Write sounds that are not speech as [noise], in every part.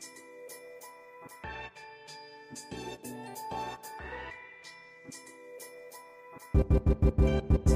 Thank you.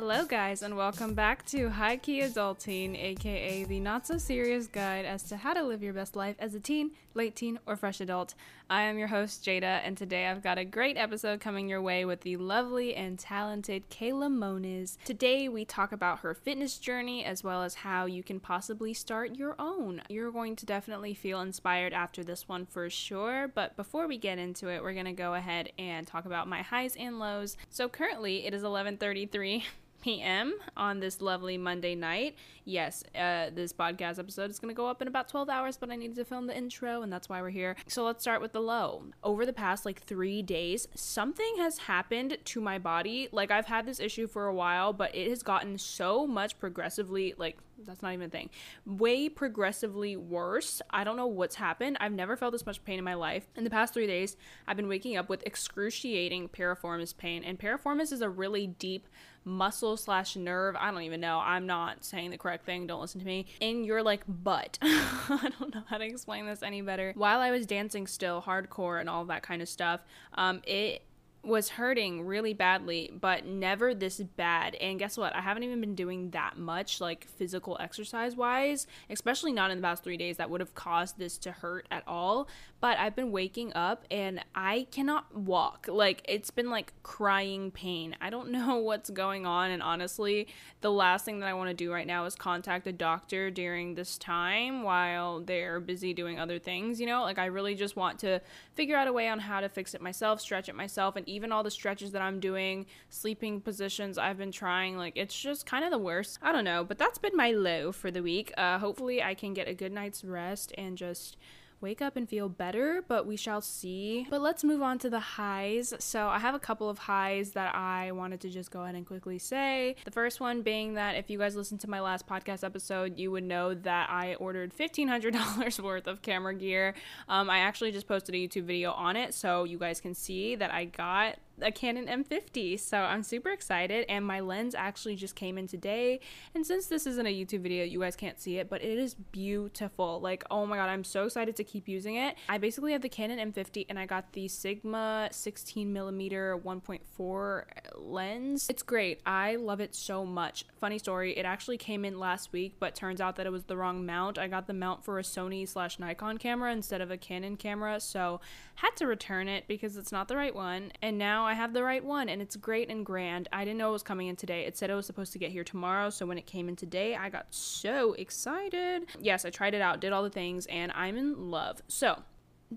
Hello, guys, and welcome back to High Key Adulting, aka the not so serious guide as to how to live your best life as a teen, late teen, or fresh adult. I am your host, Jada, and today I've got a great episode coming your way with the lovely and talented Kayla Moniz. Today, we talk about her fitness journey as well as how you can possibly start your own. You're going to definitely feel inspired after this one for sure, but before we get into it, we're going to go ahead and talk about my highs and lows. So currently, it is 11:33 [laughs] p.m. on this lovely Monday night. Yes, uh, this podcast episode is going to go up in about 12 hours, but I needed to film the intro, and that's why we're here. So let's start with the low. Over the past like three days, something has happened to my body. Like, I've had this issue for a while, but it has gotten so much progressively, like, that's not even a thing. Way progressively worse. I don't know what's happened. I've never felt this much pain in my life. In the past three days, I've been waking up with excruciating piriformis pain, and piriformis is a really deep muscle slash nerve. I don't even know. I'm not saying the correct thing. Don't listen to me. In your like butt. [laughs] I don't know how to explain this any better. While I was dancing still, hardcore and all that kind of stuff, um, it was hurting really badly, but never this bad. And guess what? I haven't even been doing that much, like physical exercise wise, especially not in the past three days that would have caused this to hurt at all. But I've been waking up and I cannot walk. Like, it's been like crying pain. I don't [laughs] know what's going on. And honestly, the last thing that I want to do right now is contact a doctor during this time while they're busy doing other things, you know? Like, I really just want to figure out a way on how to fix it myself, stretch it myself, and even all the stretches that I'm doing, sleeping positions I've been trying, like it's just kind of the worst. I don't know, but that's been my low for the week. Uh, hopefully, I can get a good night's rest and just wake up and feel better, but we shall see. But let's move on to the highs. So, I have a couple of highs that I wanted to just go ahead and quickly say. The first one being that if you guys listened to my last podcast episode, you would know that I ordered $1,500 [laughs] worth of camera gear. Um, I actually just posted a YouTube video on it, so you guys can see that I got a Canon M50. So I'm super excited and my lens actually just came in today. And since this isn't a YouTube video, you guys can't see it, but it is beautiful. Like, oh my god, I'm so excited to keep using it. I basically have the Canon M50 and I got the Sigma 16 millimeter 1.4 lens. It's great. I love it so much. Funny story, it actually came in last week, but turns out that it was the wrong mount. I got the mount for a Sony slash Nikon camera instead of a Canon camera, so had to return it because it's not the right one. And now I have the right one and it's great and grand. I didn't know it was coming in today. It said it was supposed to get here tomorrow. So when it came in today, I got so excited. Yes, I tried it out, did all the things, and I'm in love. So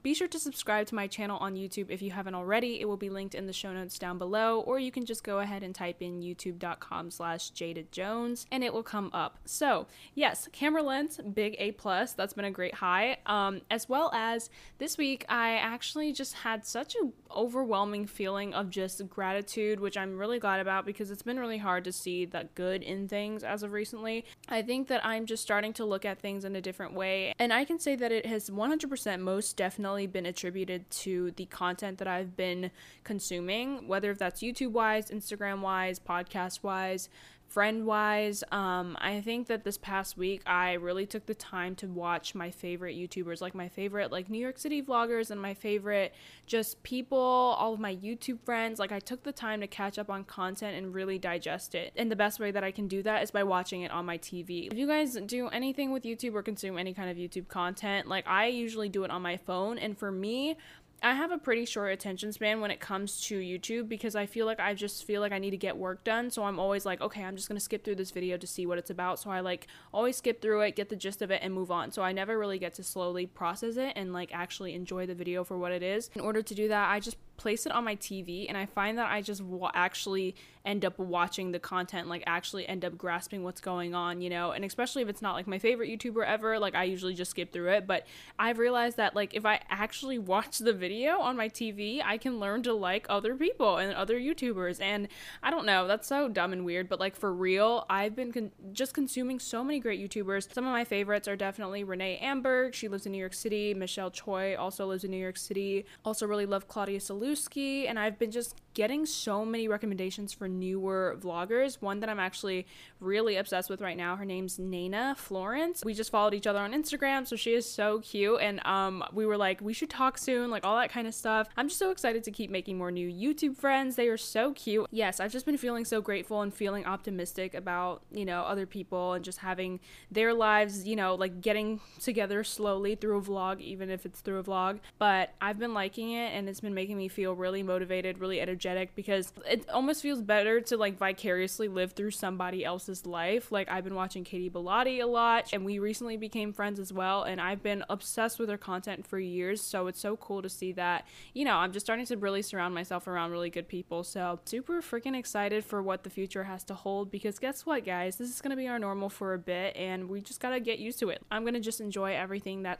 be sure to subscribe to my channel on YouTube if you haven't already. It will be linked in the show notes down below, or you can just go ahead and type in youtube.com slash Jada Jones and it will come up. So yes, camera lens, big A plus. That's been a great high. Um, as well as this week, I actually just had such an overwhelming feeling of just gratitude, which I'm really glad about because it's been really hard to see the good in things as of recently. I think that I'm just starting to look at things in a different way, and I can say that it has 100% most definitely been attributed to the content that I've been consuming, whether if that's YouTube wise, Instagram wise, podcast wise, friend wise. Um, I think that this past week I really took the time to watch my favorite YouTubers, like my favorite like New York City vloggers and my favorite just people, all of my YouTube friends. Like I took the time to catch up on content and really digest it. And the best way that I can do that is by watching it on my TV. If you guys do anything with YouTube or consume any kind of YouTube content, like I usually do it on my phone. And for me, I have a pretty short attention span when it comes to YouTube because I feel like I just feel like I need to get work done. So I'm always like, okay, I'm just going to skip through this video to see what it's about. So I like always skip through it, get the gist of it, and move on. So I never really get to slowly process it and like actually enjoy the video for what it is. In order to do that, I just place it on my TV and I find that I just wa- actually end up watching the content, like actually end up grasping what's going on, you know, and especially if it's not like my favorite YouTuber ever, like I usually just skip through it. But I've realized that like if I actually [laughs] watch the video on my TV, I can learn to like other people and other YouTubers. And I don't know, that's so dumb and weird, but like for real, I've been con- just consuming so many great YouTubers. Some of my favorites are definitely Renee Amberg, she lives in New York City, Michelle Choi also lives in New York City. Also, really love Claudia Salute Maluski, and I've been just getting so many recommendations for newer vloggers. One that I'm actually really obsessed with right now, her name's Nana Florence. We just followed each other on Instagram, so she is so cute, and um, we were like, we should talk soon, like all that kind of stuff. I'm just so excited to keep making more new YouTube friends. They are so cute. Yes, I've just been feeling so grateful and feeling optimistic about, you know, other people and just having their lives, you know, like getting together slowly through a vlog, even if it's through a vlog. But I've been liking it and it's been making me feel really motivated, really energetic because it almost feels better to like vicariously live through somebody else's life. Like I've been watching Katie Bellotti a lot and we recently became friends as well and I've been obsessed with her content for years. So it's so cool to see that, you know, I'm just starting to really surround myself around really good people. So super freaking excited for what the future has to hold because guess what guys, this is going to be our normal for a bit and we just got to get used to it. I'm going to just enjoy everything that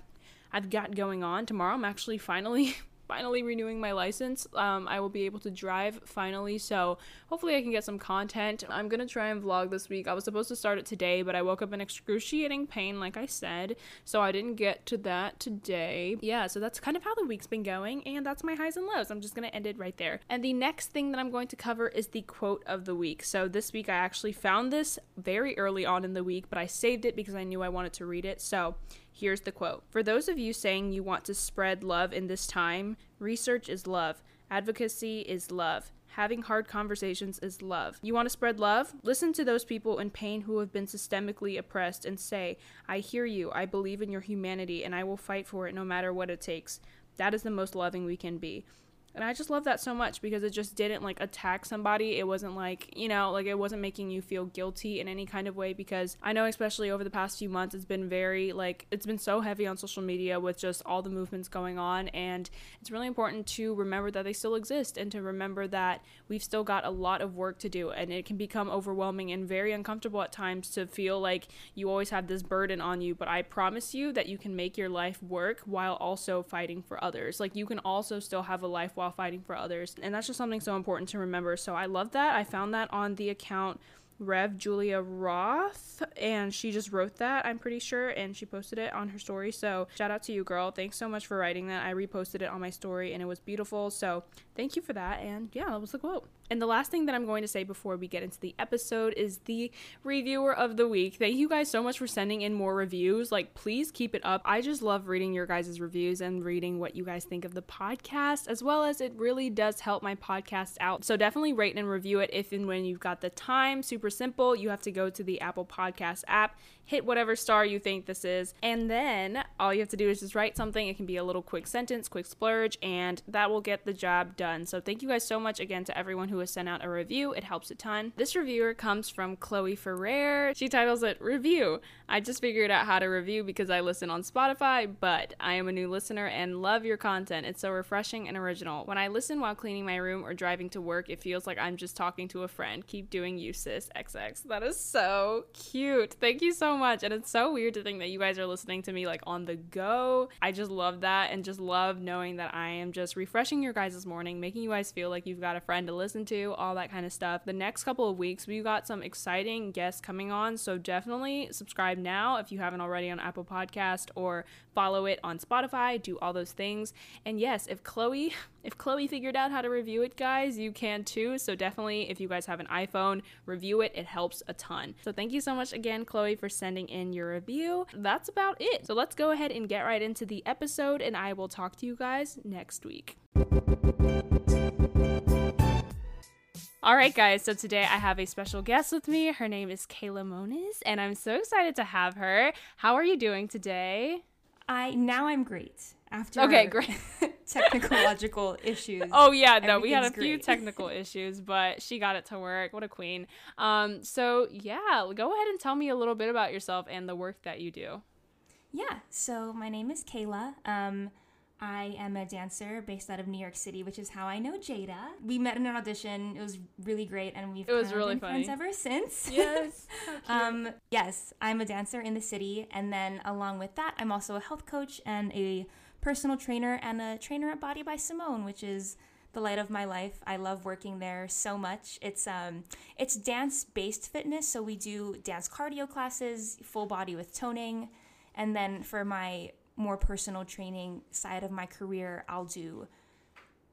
I've got going on. Tomorrow I'm actually finally [laughs] finally renewing my license. Um, I will be able to drive finally, so hopefully I can get some content. I'm gonna try and vlog this week. I was supposed to start it today, but I woke up in excruciating pain, like I said, so I didn't get to that today. Yeah, so that's kind of how the week's been going, and that's my highs and lows. I'm just gonna end it right there. And the next thing that I'm going to cover is the quote of the week. So this week I actually found this very early on in the week, but I saved it because I knew I wanted to read it. So Here's the quote For those of you saying you want to spread love in this time, research is love, advocacy is love. Having hard conversations is love. You want to spread love? Listen to those people in pain who have been systemically oppressed and say, I hear you, I believe in your humanity, and I will fight for it no matter what it takes. That is the most loving we can be. And I just love that so much because it just didn't like attack somebody. It wasn't like, you know, like it wasn't making you feel guilty in any kind of way because I know, especially over the past few months, it's been very like, it's been so heavy on social media with just all the movements going on. And it's really important to remember that they still exist and to remember that we've still got a lot of work to do. And it can become overwhelming and very uncomfortable at times to feel like you always have this burden on you. But I promise you that you can make your life work while also fighting for others. Like, you can also still have a life while fighting for others. And that's just something so important to remember. So I love that. I found that on the account Rev Julia Roth, and she just wrote that, I'm pretty sure, and she posted it on her story. So, shout out to you, girl. Thanks so much for writing that. I reposted it on my story, and it was beautiful. So, thank you for that. And yeah, that was the quote. And the last thing that I'm going to say before we get into the episode is the reviewer of the week. Thank you guys so much for sending in more reviews. Like, please keep it up. I just love reading your guys' reviews and reading what you guys think of the podcast, as well as it really does help my podcast out. So, definitely rate and review it if and when you've got the time. Super simple. You have to go to the Apple Podcast app, hit whatever star you think this is, and then all you have to do is just write something. It can be a little quick sentence, quick splurge, and that will get the job done. So, thank you guys so much again to everyone who has sent out a review. It helps a ton. This reviewer comes from Chloe Ferrer. She titles it Review. I just figured out how to review because I listen on Spotify, but I am a new listener and love your content. It's so refreshing and original. When I listen while cleaning my room or driving to work, it feels like I'm just talking to a friend. Keep doing you, sis. XX. That is so cute. Thank you so much. And it's so weird to think that you guys are listening to me like on the go. I just love that and just love knowing that I am just refreshing your guys' this morning, making you guys feel like you've got a friend to listen to, all that kind of stuff. The next couple of weeks, we've got some exciting guests coming on, so definitely subscribe now if you haven't already on Apple Podcast or follow it on Spotify, do all those things. And yes, if Chloe [laughs] if Chloe figured out how to review it, guys, you can too. So definitely if you guys have an iPhone, review it. It helps a ton. So thank you so much again, Chloe, for sending in your review. That's about it. So let's go ahead and get right into the episode and I will talk to you guys next week. All right, guys. So today I have a special guest with me. Her name is Kayla Moniz, and I'm so excited to have her. How are you doing today? I now I'm great after okay, great [laughs] technological issues. Oh yeah, no, we had a great. few technical [laughs] issues, but she got it to work. What a queen. Um, so yeah, go ahead and tell me a little bit about yourself and the work that you do. Yeah, so my name is Kayla. Um, I am a dancer based out of New York City, which is how I know Jada. We met in an audition. It was really great, and we've it was really been funny. friends ever since. [laughs] Yes. um, yes, I'm a dancer in the city, and then along with that, I'm also a health coach and a personal trainer and a trainer at Body by Simone, which is the light of my life. I love working there so much. It's um it's dance based fitness, so we do dance cardio classes, full body with toning, and then for my more personal training side of my career, I'll do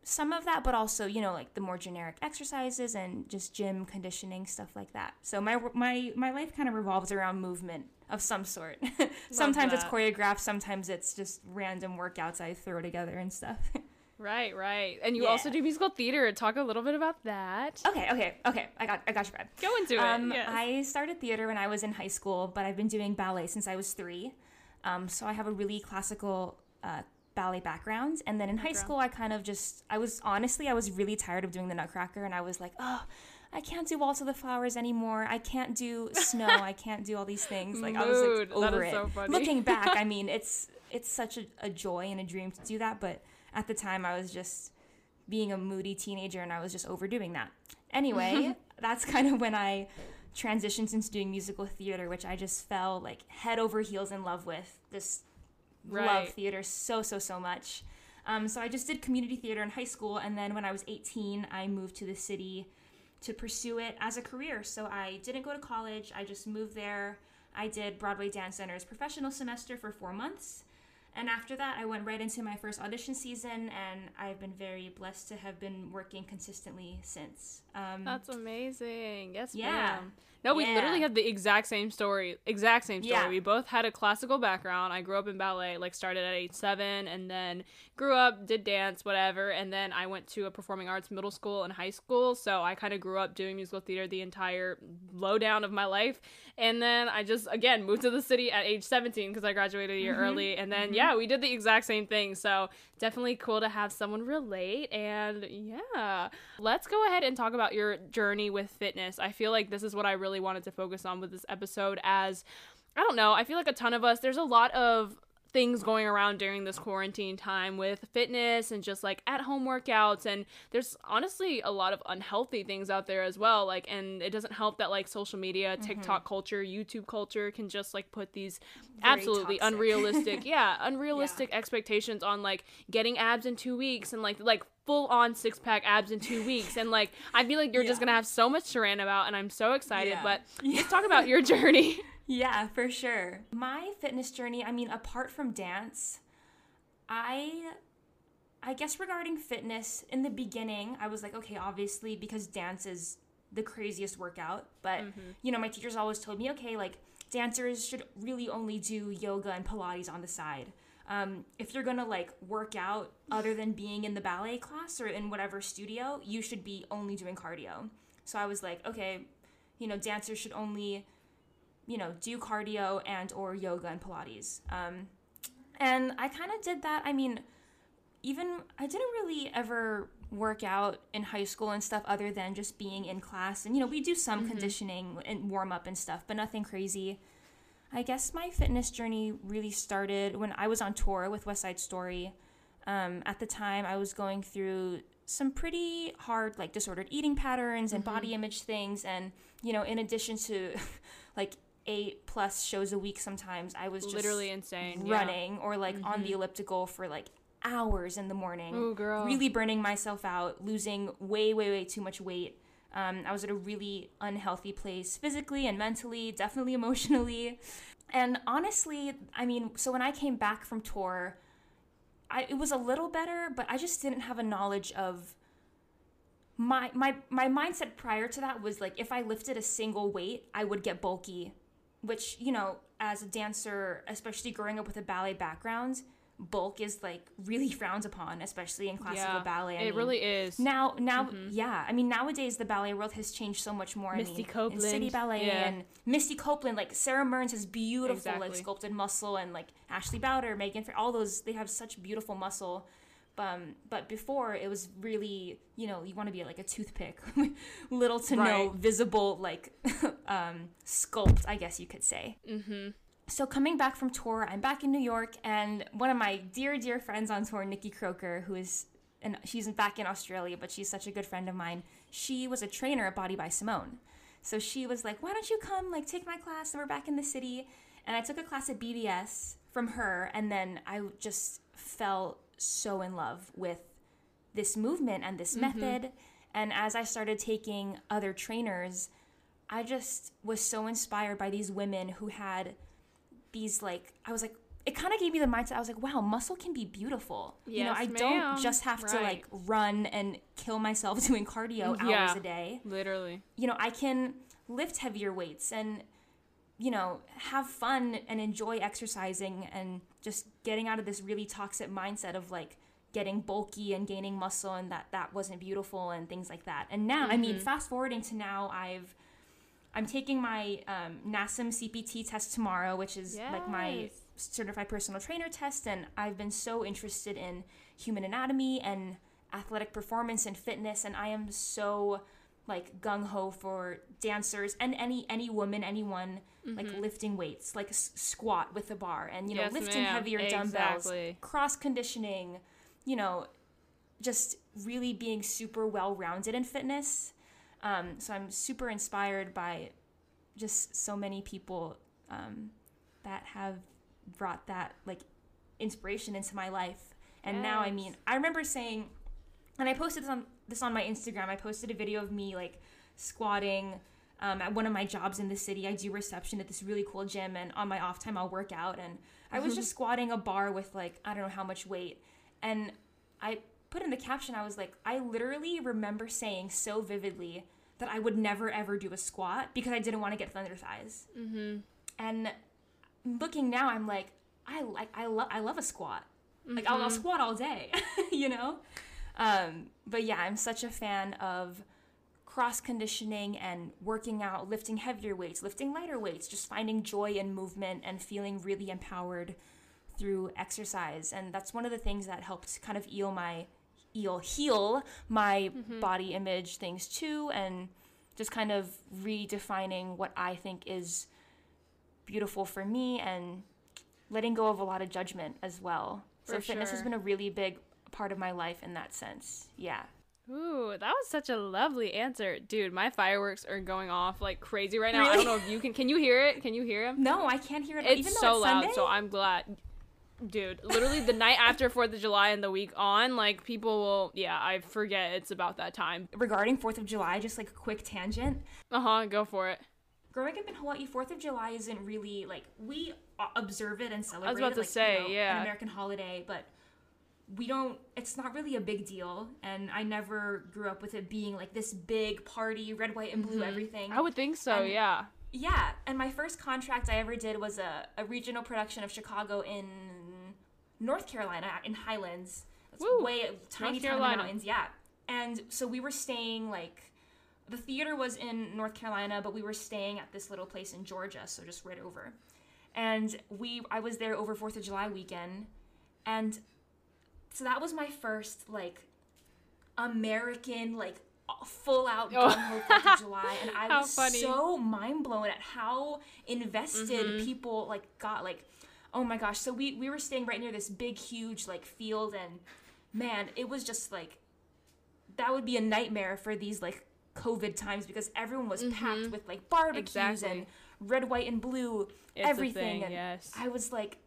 some of that, but also you know like the more generic exercises and just gym conditioning stuff like that. So my my my life kind of revolves around movement of some sort. [laughs] sometimes it's choreographed, sometimes it's just random workouts I throw together and stuff. [laughs] Right, right. And you Yeah. also do musical theater. Talk a little bit about that. okay, okay, okay. I got I got you, Brad. Go into it. Um, yes. I started theater when I was in high school, but I've been doing ballet since I was three. Um, so I have a really classical uh, ballet background. And then in high school, I kind of just, I was honestly, I was really tired of doing the Nutcracker, and I was like, oh, I can't do Waltz of the Flowers anymore. I can't do snow. I can't do all these things. Like I was like over it. so. Looking back, I [laughs] mean, it's it's such a, a joy and a dream to do that, but at the time, I was just being a moody teenager and I was just overdoing that. Anyway, [laughs] that's kind of when I transitioned into doing musical theater, which I just fell like head over heels in love with. Just love theater so, so, so much. Um, so I just did community theater in high school. And then when I was 18, I moved to the city to pursue it as a career. So I didn't go to college, I just moved there. I did Broadway Dance Center's professional semester for four months. And after that, I went right into my first audition season, and I've been very blessed to have been working consistently since. Um, That's amazing. Yes, Yeah. ma'am. No, we Yeah. literally have the exact same story. Exact same story. Yeah. We both had a classical background. I grew up in ballet, like started at age seven, and then grew up, did dance, whatever, and then I went to a performing arts middle school and high school. So I kind of grew up doing musical theater the entire lowdown of my life, and then I just again moved to the city at age seventeen because I graduated a year mm-hmm. early, and then mm-hmm. yeah, we did the exact same thing. So definitely cool to have someone relate, and yeah, let's go ahead and talk about your journey with fitness. I feel like this is what I really wanted to focus on with this episode as I don't know, I feel like a ton of us there's a lot of things going around during this quarantine time with fitness and just like at home workouts. And there's honestly a lot of unhealthy things out there as well. Like and it doesn't help that like social media mm-hmm. TikTok culture YouTube culture can just like put these Very absolutely toxic. unrealistic [laughs] yeah unrealistic expectations on like getting abs in 2 weeks and like like full on six pack abs in 2 weeks. And like I feel like you're just going to have so much to rant about and I'm so excited Yeah. but [laughs] let's talk about your journey [laughs] Yeah, for sure. My fitness journey, I mean, apart from dance, I I guess regarding fitness, in the beginning, I was like, okay, obviously because dance is the craziest workout, but you know, my teachers always told me, okay, like dancers should really only do yoga and pilates on the side. Um, if you're gonna like work out other than being in the ballet class or in whatever studio, you should be only doing cardio. So I was like, okay, you know, dancers should only you know, do cardio and or yoga and Pilates. Um, and I kind of did that. I mean, even I didn't really ever work out in high school and stuff other than just being in class. And you know, we do some conditioning and warm up and stuff, but nothing crazy. I guess my fitness journey really started when I was on tour with West Side Story. Um, at the time, I was going through some pretty hard, like disordered eating patterns and body image things. And, you know, in addition to [laughs] like eight plus shows a week, sometimes I was just literally insane yeah. running or like on the elliptical for like hours in the morning Ooh, girl. really burning myself out, losing way, way, way too much weight. Um, I was at a really unhealthy place physically and mentally, definitely [laughs] emotionally. And honestly, I mean, so when I came back from tour, I, it was a little better, but I just didn't have a knowledge of my my my mindset prior to that was like if I lifted a single weight, I would get bulky, which you know, as a dancer, especially growing up with a ballet background, bulk is like really [laughs] frowned upon, especially in classical yeah ballet. I it mean, really is. Now now mm-hmm. yeah i mean nowadays the ballet world has changed so much more Misty I mean, in Copeland, city ballet yeah. and misty copeland like sarah mearns has beautiful like sculpted muscle and like ashley Bouder megan all those they have such beautiful muscle um, but before it was really you know you want to be like a toothpick [laughs] little to no visible like [laughs] um, sculpt i guess you could say mm-hmm so coming back from tour, I'm back in New York, and one of my dear, dear friends on tour, Nikki Croker, who is, and she's back in Australia, but she's such a good friend of mine. She was a trainer at Body by Simone, so she was like, "Why don't you come, like, take my class?" And we're back in the city, and I took a class at BBS from her, and then I just fell so in love with this movement and this mm-hmm. method. And as I started taking other trainers, I just was so inspired by these women who had these like I was like it kind of gave me the mindset. I was like, wow, muscle can be beautiful. you know, I ma'am. don't just have to like run and kill myself [laughs] doing cardio mm, Yeah. hours a day. Literally. You know, I can lift heavier weights and you know, have fun and enjoy exercising and just getting out of this really toxic mindset of like getting bulky and gaining muscle and that that wasn't beautiful and things like that. And now, I mean, fast forwarding to now, I've I'm taking my um, NASM CPT test tomorrow, which is like my certified personal trainer test, and I've been so interested in human anatomy and athletic performance and fitness, and I am so like gung ho for dancers and any any woman, anyone like lifting weights, like a s- squat with a bar, and you know Yes, lifting ma'am. heavier dumbbells, cross conditioning, you know, just really being super well rounded in fitness. Um, so I'm super inspired by just so many people um, that have brought that like inspiration into my life. And now, I mean, I remember saying, and I posted this on this on my Instagram. I posted a video of me like squatting um, at one of my jobs in the city. I do reception at this really cool gym, and on my off time, I'll work out. And I was just squatting a bar with like I don't know how much weight, and I put in the caption. I was like, I literally remember saying so vividly that I would never ever do a squat because I didn't want to get thunder thighs. Mm-hmm. And looking now, I'm like, I like I love I love a squat. Like I'll, I'll squat all day, [laughs] you know. Um, but yeah, I'm such a fan of cross conditioning and working out, lifting heavier weights, lifting lighter weights, just finding joy in movement and feeling really empowered through exercise. And that's one of the things that helped kind of heal my heal heal my body image things too and just kind of redefining what I think is beautiful for me and letting go of a lot of judgment as well. so For fitness has been a really big part of my life in that sense. Yeah. Ooh, that was such a lovely answer, dude. My fireworks are going off like crazy right now. I don't know if you can. Can you hear it? Can you hear them? No, I can't hear it. It's even so it's loud. Sunday. So I'm glad, dude. Literally the night [laughs] after Fourth of July and the week on, like people will. Yeah, I forget it's about that time. Regarding Fourth of July, just like a quick tangent. Uh huh. Go for it. Growing up in Hawaii, Fourth of July isn't really like we observe it and celebrate I was about it, to like, say, you know, yeah. an American holiday, but we don't. It's not really a big deal, and I never grew up with it being like this big party, red, white, and blue, everything. Mm-hmm. I would think so. And- yeah. Yeah, and my first contract I ever did was a, a regional production of Chicago in North Carolina, in Highlands. That's Woo! way tiny in the mountains, yeah. And so we were staying like the theater was in North Carolina, but we were staying at this little place in Georgia, so just right over. And we I was there over 4th of July weekend, and so that was my first like American like full out Oh. gung ho July, and [laughs] I was funny. so mind blown at how invested Mm-hmm. people like got. Like, oh my gosh! So we we were staying right near this big, huge like field, and man, it was just like that would be a nightmare for these like COVID times because everyone was packed with like barbecues Mm-hmm. Exactly. and red, white, and blue, It's everything. thing, and yes. I was like,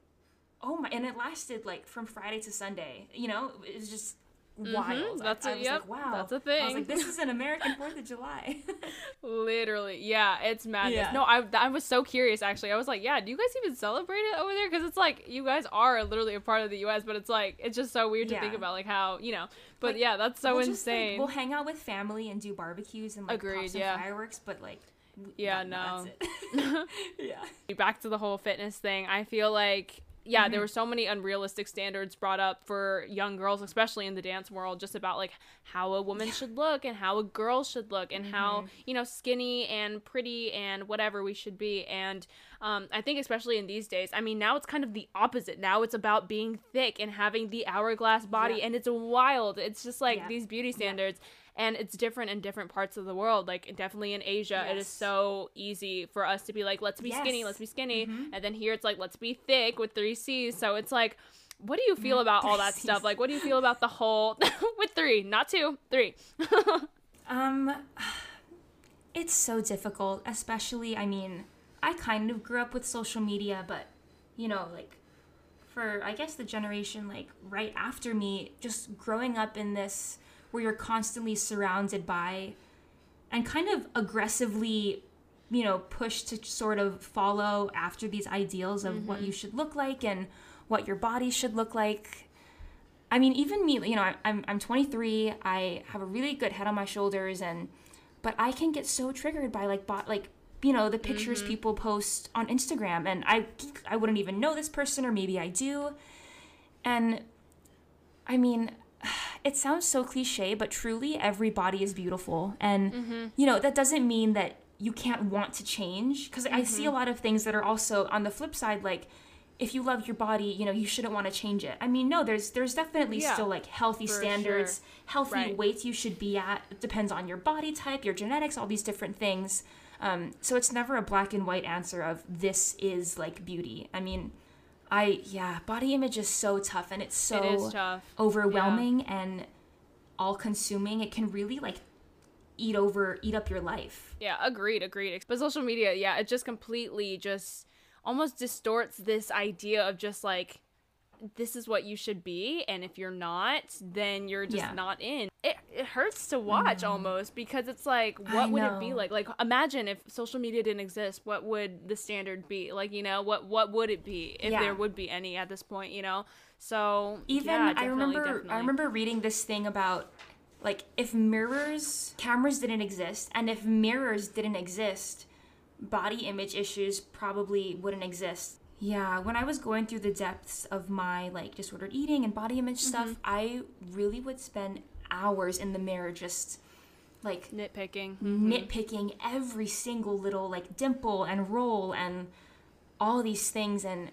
oh my! And it lasted like from Friday to Sunday. You know, it was just wild. Mm-hmm. That's I, a- was yep, like, wow, that's a I was thing. like, this is an American Fourth of July. [laughs] Literally, yeah, it's madness. Yeah. No, I, I was so curious actually. I was like, yeah, do you guys even celebrate it over there? Because it's like you guys are literally a part of the U.S., but it's like it's just so weird to think about like how you know. But Like, yeah, that's so we'll just, like, insane. we'll hang out with family and do barbecues and like Agreed, pop some yeah. fireworks, but like, Yeah, no. it. [laughs] [laughs] yeah. back to the whole fitness thing i feel like yeah Mm-hmm. there were so many unrealistic standards brought up for young girls especially in the dance world just about like how a woman should look and how a girl should look and Mm-hmm. how you know skinny and pretty and whatever we should be and um, i think especially in these days i mean now it's kind of the opposite now it's about being thick and having the hourglass body Yeah. and it's wild it's just like Yeah. these beauty standards and it's different in different parts of the world like definitely in asia it is so easy for us to be like let's be skinny let's be skinny Mm-hmm. and then here it's like let's be thick with three c's. So it's like what do you feel about all that stuff? Like what do you feel about the whole [laughs] with three not two three? Um, it's so difficult, especially, I mean, I kind of grew up with social media, but, you know, like, for, I guess, the generation, like, right after me, just growing up in this where you're constantly surrounded by and kind of aggressively you know, pushed to sort of follow after these ideals of what mm-hmm. you should look like and what your body should look like. I mean, even me, you know, I- I'm I'm 23. I have a really good head on my shoulders, and but I can get so triggered by like bot like you know the pictures mm-hmm. people post on Instagram, and I I wouldn't even know this person, or maybe I do, and I mean, it sounds so cliche, but truly every body is beautiful, and you know that doesn't mean that you can't want to change because I see a lot of things that are also on the flip side like if you love your body, you know, you shouldn't want to change it. I mean, no, there's there's definitely Yeah, still like healthy standards, healthy Right. weights you should be at. It depends on your body type, your genetics, all these different things. Um, so it's never a black and white answer of this is like beauty. I mean, I yeah, body image is so tough and it's so it tough. overwhelming and all consuming. It can really like eat over eat up your life. Yeah, agreed, agreed. But social media, yeah, it just completely just almost distorts this idea of just like this is what you should be and if you're not then you're just Yeah. Not in it, it hurts to watch mm-hmm. almost because it's like I what would it be like like imagine if social media didn't exist what would the standard be like you know what what would it be if Yeah. there would be any at this point you know so Even yeah, I remember definitely. I remember reading this thing about like if mirrors cameras didn't exist and if mirrors didn't exist body image issues probably wouldn't exist. Yeah, when I was going through the depths of my like disordered eating and body image stuff, Mm-hmm. I really would spend hours in the mirror just like nitpicking Mm-hmm. nitpicking every single little like dimple and roll and all these things and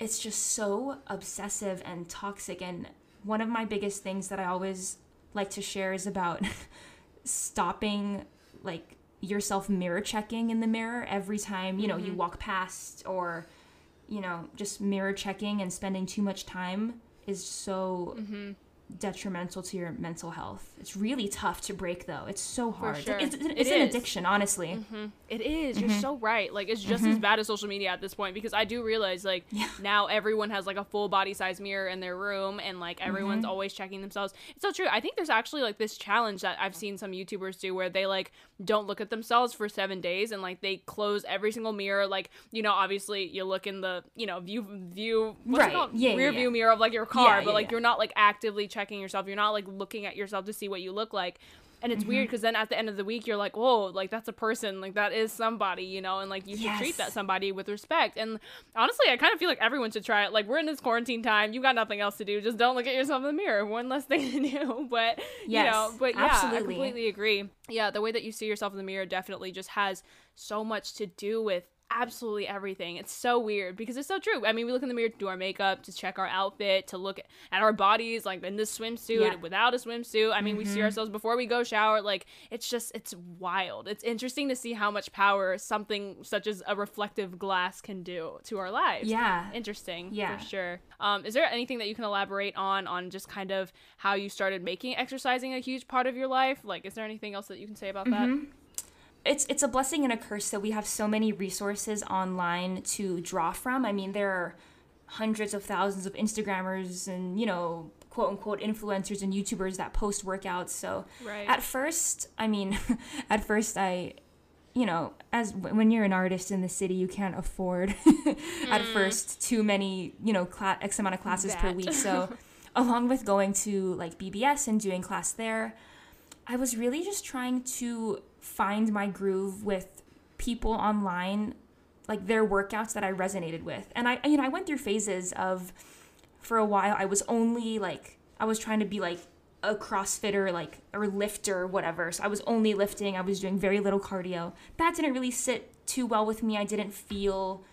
it's just so obsessive and toxic and one of my biggest things that I always like to share is about [laughs] stopping like yourself mirror checking in the mirror every time you know you walk past or you know just mirror checking and spending too much time is so mm-hmm. Detrimental to your mental health. It's really tough to break though. It's so hard. sure. It's, it's, It an is. addiction, honestly. It is. Mm-hmm. You're so right. Like it's just as bad as social media at this point because I do realize like Yeah. now everyone has like a full body size mirror in their room and like everyone's Mm-hmm. always checking themselves. It's so true. I think there's actually like this challenge that I've seen some YouTubers do where they like don't look at themselves for 7 days and like they close every single mirror like you know obviously you look in the you know view view what's Right. it called? Yeah, rear yeah. view mirror of like your car but like you're not like actively checking yourself. You're not like looking at yourself to see what you look like. And it's Mm-hmm. weird because then at the end of the week, you're like, whoa, like that's a person, like that is somebody, you know, and like you should treat that somebody with respect. And honestly, I kind of feel like everyone should try it. Like we're in this quarantine time, you got nothing else to do. Just don't look at yourself in the mirror. One less thing to [laughs] do. But you know, but yeah, I completely agree. Yeah, the way that you see yourself in the mirror definitely just has so much to do with absolutely everything. It's so weird because it's so true. I mean, we look in the mirror to do our makeup, to check our outfit, to look at our bodies, like in this swimsuit, Yeah. without a swimsuit. I mean, we see ourselves before we go shower. Like, it's just, it's wild. It's interesting to see how much power something such as a reflective glass can do to our lives. Yeah. Interesting. Yeah. For sure. Um, is there anything that you can elaborate on, on just kind of how you started making exercising a huge part of your life? Like, is there anything else that you can say about that? It's it's a blessing and a curse that we have so many resources online to draw from. I mean, there are hundreds of thousands of Instagrammers and you know quote unquote influencers and YouTubers that post workouts. So Right. at first, I mean, [laughs] at first I you know, as when you're an artist in the city, you can't afford [laughs] at mm. first too many, you know, cla- x amount of classes per week. So, [laughs] along with going to like BBS and doing class there, I was really just trying to find my groove with people online, like their workouts that I resonated with. And I, you know, I went through phases of, for a while, I was only like, I was trying to be like a CrossFitter, like, or lifter, whatever. So I was only lifting, I was doing very little cardio. That didn't really sit too well with me. I didn't feel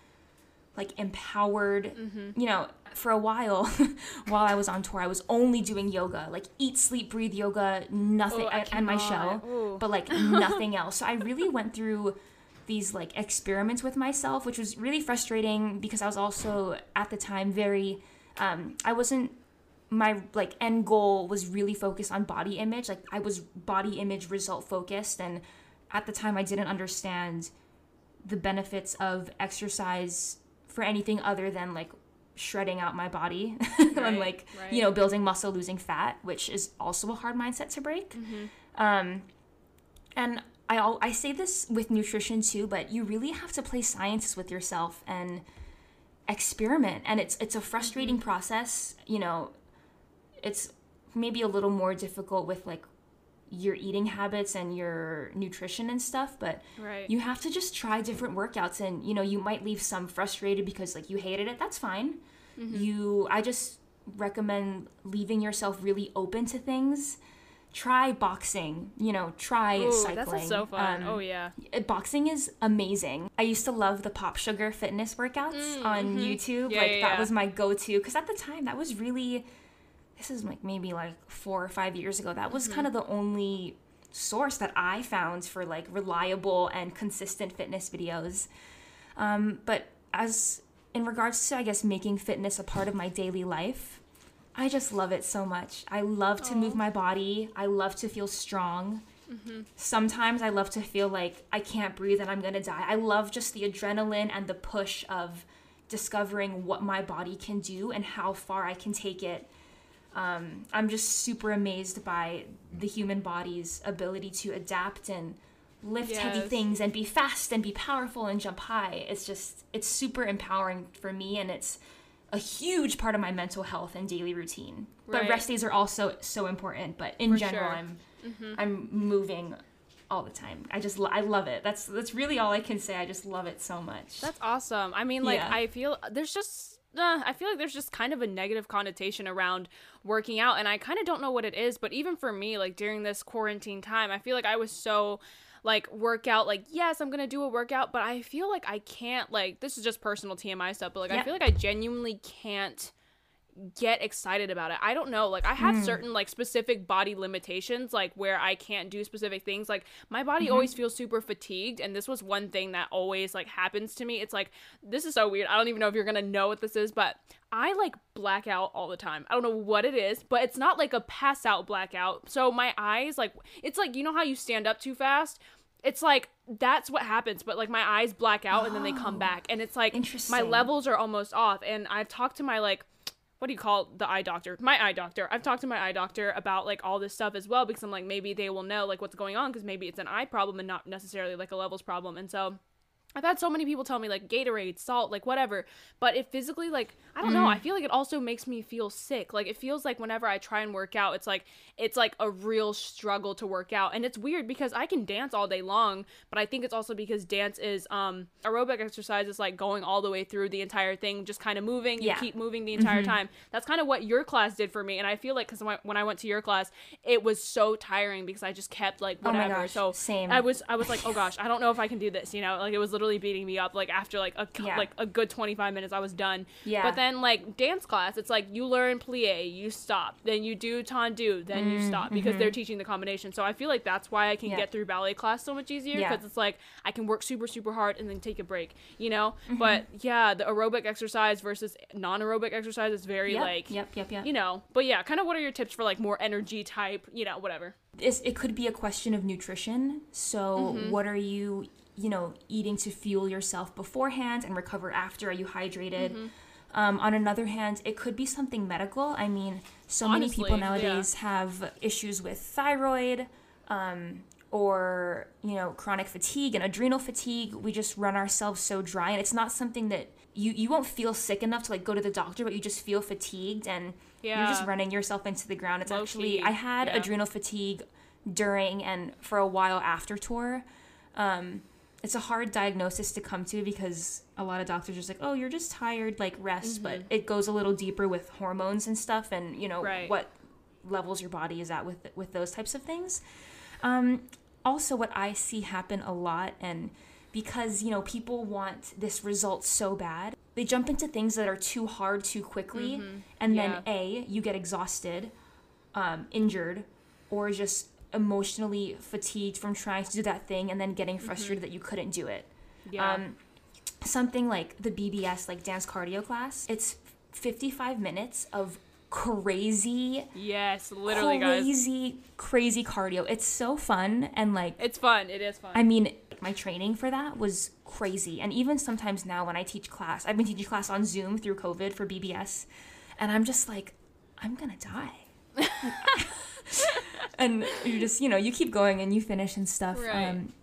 like empowered. Mm-hmm. You know, for a while [laughs] while I was on tour, I was only doing yoga, like eat, sleep, breathe yoga, nothing, Oh, I and, my show, Ooh. but like [laughs] nothing else. So I really went through these like experiments with myself, which was really frustrating because I was also at the time very, um, I wasn't my like end goal was really focused on body image like i was body image result focused and at the time i didn't understand the benefits of exercise for anything other than like shredding out my body [laughs] Right, and like right. you know building muscle losing fat which is also a hard mindset to break Mm-hmm. um and I al- I say this with nutrition too, but you really have to play science with yourself and experiment. And it's it's a frustrating Mm-hmm. process. You know, it's maybe a little more difficult with like your eating habits and your nutrition and stuff, but Right. you have to just try different workouts and you know you might leave some frustrated because like you hated it that's fine Mm-hmm. you i just recommend leaving yourself really open to things try boxing you know try Ooh, cycling that sounds so fun. Um, oh yeah. boxing is amazing i used to love the pop sugar fitness workouts on youtube Mm, Yeah, like yeah, that yeah. was my go-to because at the time that was really this is like maybe like four or five years ago that Mm-hmm. was kind of the only source that i found for like reliable and consistent fitness videos um, but as in regards to i guess making fitness a part of my daily life i just love it so much. I love to move my body. I love to feel strong. Sometimes I love to feel like I can't breathe and I'm gonna die. I love just the adrenaline and the push of discovering what my body can do and how far I can take it. Um, I'm just super amazed by the human body's ability to adapt and lift heavy things and be fast and be powerful and jump high. It's just, it's super empowering for me and it's a huge part of my mental health and daily routine. But rest days are also so important. But in For general, sure. I'm I'm moving all the time. I just I love it. That's that's really all I can say. I just love it so much. That's awesome. I mean, like, Yeah. I feel there's just. Uh, I feel like there's just kind of a negative connotation around working out, and I kind of don't know what it is. But even for me, like during this quarantine time, I feel like I was so like workout. Like, yes, I'm gonna do a workout, but I feel like I can't. Like, this is just personal TMI stuff, but like, I feel like I genuinely can't get excited about it. I don't know. Like I have Hmm. certain like specific body limitations like where I can't do specific things. Like my body Mm-hmm. always feels super fatigued and this was one thing that always like happens to me. It's like this is so weird. I don't even know if you're going to know what this is, but I like black out all the time. I don't know what it is, but it's not like a pass out blackout. So my eyes like it's like you know how you stand up too fast? It's like that's what happens, but like my eyes black out and then they come back and it's like my levels are almost off and I've talked to my like what do you call the eye doctor? My eye doctor. I've talked to my eye doctor about like all this stuff as well because I'm like maybe they will know like what's going on because maybe it's an eye problem and not necessarily like a levels problem. And so I've had so many people tell me like Gatorade, salt, like whatever, but it physically like I don't know. I feel like it also makes me feel sick. Like it feels like whenever I try and work out, it's like it's like a real struggle to work out, and it's weird because I can dance all day long, but I think it's also because dance is um aerobic exercise is like going all the way through the entire thing, just kind of moving. You Yeah. keep moving the entire time. That's kind of what your class did for me, and I feel like because when I went to your class, it was so tiring because I just kept like whatever. Oh my whatever. gosh, so same. I was I was like, oh gosh, I don't know if I can do this. You know, like it was literally beating me up. Like after like a Yeah. like a good twenty five minutes, I was done. Yeah. But then like dance class, it's like you learn plie, you stop, then you do tendu, then you stop because they're teaching the combination. So I feel like that's why I can Mm, mm-hmm. Yeah. get through ballet class so much easier Yeah. because it's like I can work super super hard and then take a break. You know. Mm-hmm. But yeah, the aerobic exercise versus non aerobic exercise is very Yep, like yep, yep, yep. you know. But yeah, kind of what are your tips for like more energy type? You know, whatever. it's, it could be a question of nutrition. So, Mm-hmm. what are you, you know, eating to fuel yourself beforehand and recover after? Are you hydrated? Mm-hmm. Um, on another hand, it could be something medical. I mean, so many people Honestly, yeah. nowadays have issues with thyroid. Um, or you know chronic fatigue and adrenal fatigue we just run ourselves so dry and it's not something that you you won't feel sick enough to like go to the doctor but you just feel fatigued and you're just running yourself into the ground it's Low actually key, i had yeah. adrenal fatigue during and for a while after tour um it's a hard diagnosis to come to because a lot of doctors are just like oh you're just tired like rest but it goes a little deeper with hormones and stuff and you know Mm-hmm. Right. what levels your body is at with with those types of things um also what i see happen a lot and because you know people want this result so bad they jump into things that are too hard too quickly and then Mm-hmm. Yeah. a you get exhausted um, injured or just emotionally fatigued from trying to do that thing and then getting frustrated that you couldn't do it Mm-hmm. Yeah. um, something like the bbs like dance cardio class it's 55 minutes of crazy yes, literally, guys. crazy crazy cardio it's so fun and like It's fun. It is fun. I mean, my training for that was crazy. And even sometimes now when I teach class, I've been teaching class on Zoom through COVID for BBS, and I'm just like, I'm gonna die. [laughs] [laughs] and you just, you know, you keep going and you finish and stuff. Right. Um,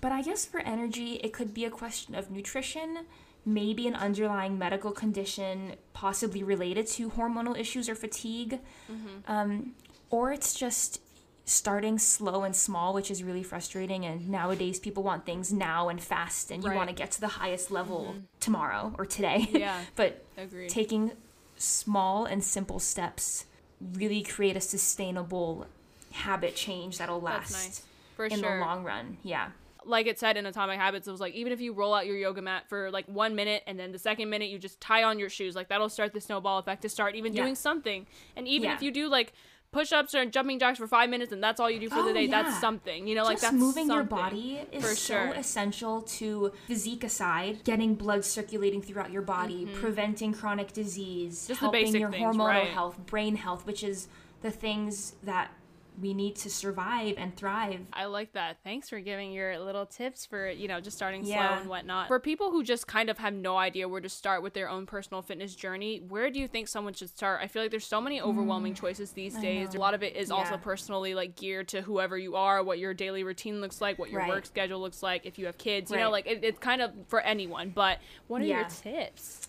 but I guess for energy, it could be a question of nutrition, maybe an underlying medical condition, possibly related to hormonal issues or fatigue. Mm-hmm. Um, or it's just starting slow and small, which is really frustrating. And nowadays, people want things now and fast, and you Right. want to get to the highest level tomorrow or today. [laughs] Yeah. [laughs] but Agreed. taking small and simple steps really create a sustainable habit change that'll last nice. For in sure. the long run. Yeah. like it said in Atomic Habits, it was like even if you roll out your yoga mat for like one minute and then the second minute you just tie on your shoes, like that'll start the snowball effect to start even Yeah. doing something. And even Yeah. if you do like push ups or jumping jacks for five minutes and that's all you do for the Oh, day, that's something. You know, like that's moving your body is for so sure. essential to physique aside, getting blood circulating throughout your body, preventing chronic disease, Mm-hmm. Just the helping your things, hormonal right. health, brain health, which is the things that we need to survive and thrive. I like that. Thanks for giving your little tips for, you know, just starting Yeah. slow and whatnot. For people who just kind of have no idea where to start with their own personal fitness journey, where do you think someone should start? I feel like there's so many overwhelming choices these days. A lot of it is also Mm. Personally like geared to whoever you are, what your daily routine looks like, what your Right. work schedule looks like, if you have kids, you know, like it, it's kind of for anyone. But what are your tips?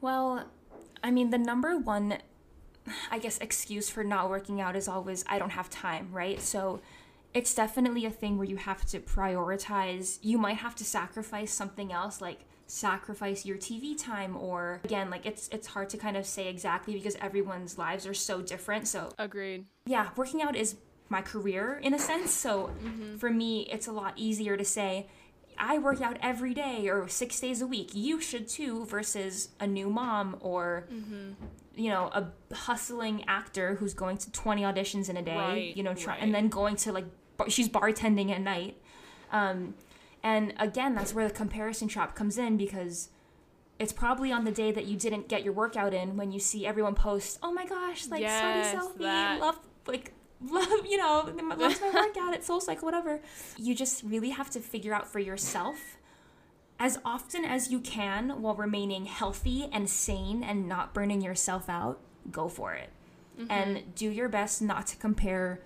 Well, I mean, the number one, I guess, excuse for not working out is always, I don't have time, right? So it's definitely a thing where you have to prioritize. You might have to sacrifice something else, like sacrifice your TV time or again like it's it's hard to kind of say exactly because everyone's lives are so different so Agreed. yeah, working out is my career in a sense. So mm-hmm. for me, it's a lot easier to say, I work out every day or six days a week. You should too, versus a new mom or, you know, a hustling actor who's going to 20 auditions in a day, Right, you know, try, right. and then going to like, bar- she's bartending at night. Um, and again, that's where the comparison trap comes in because it's probably on the day that you didn't get your workout in when you see everyone post, oh my gosh, like Yes, sweaty selfie, that. love, like, love, you know, loves my workout at Soul Cycle, whatever. You just really have to figure out for yourself as often as you can while remaining healthy and sane and not burning yourself out, go for it. And do your best not to compare,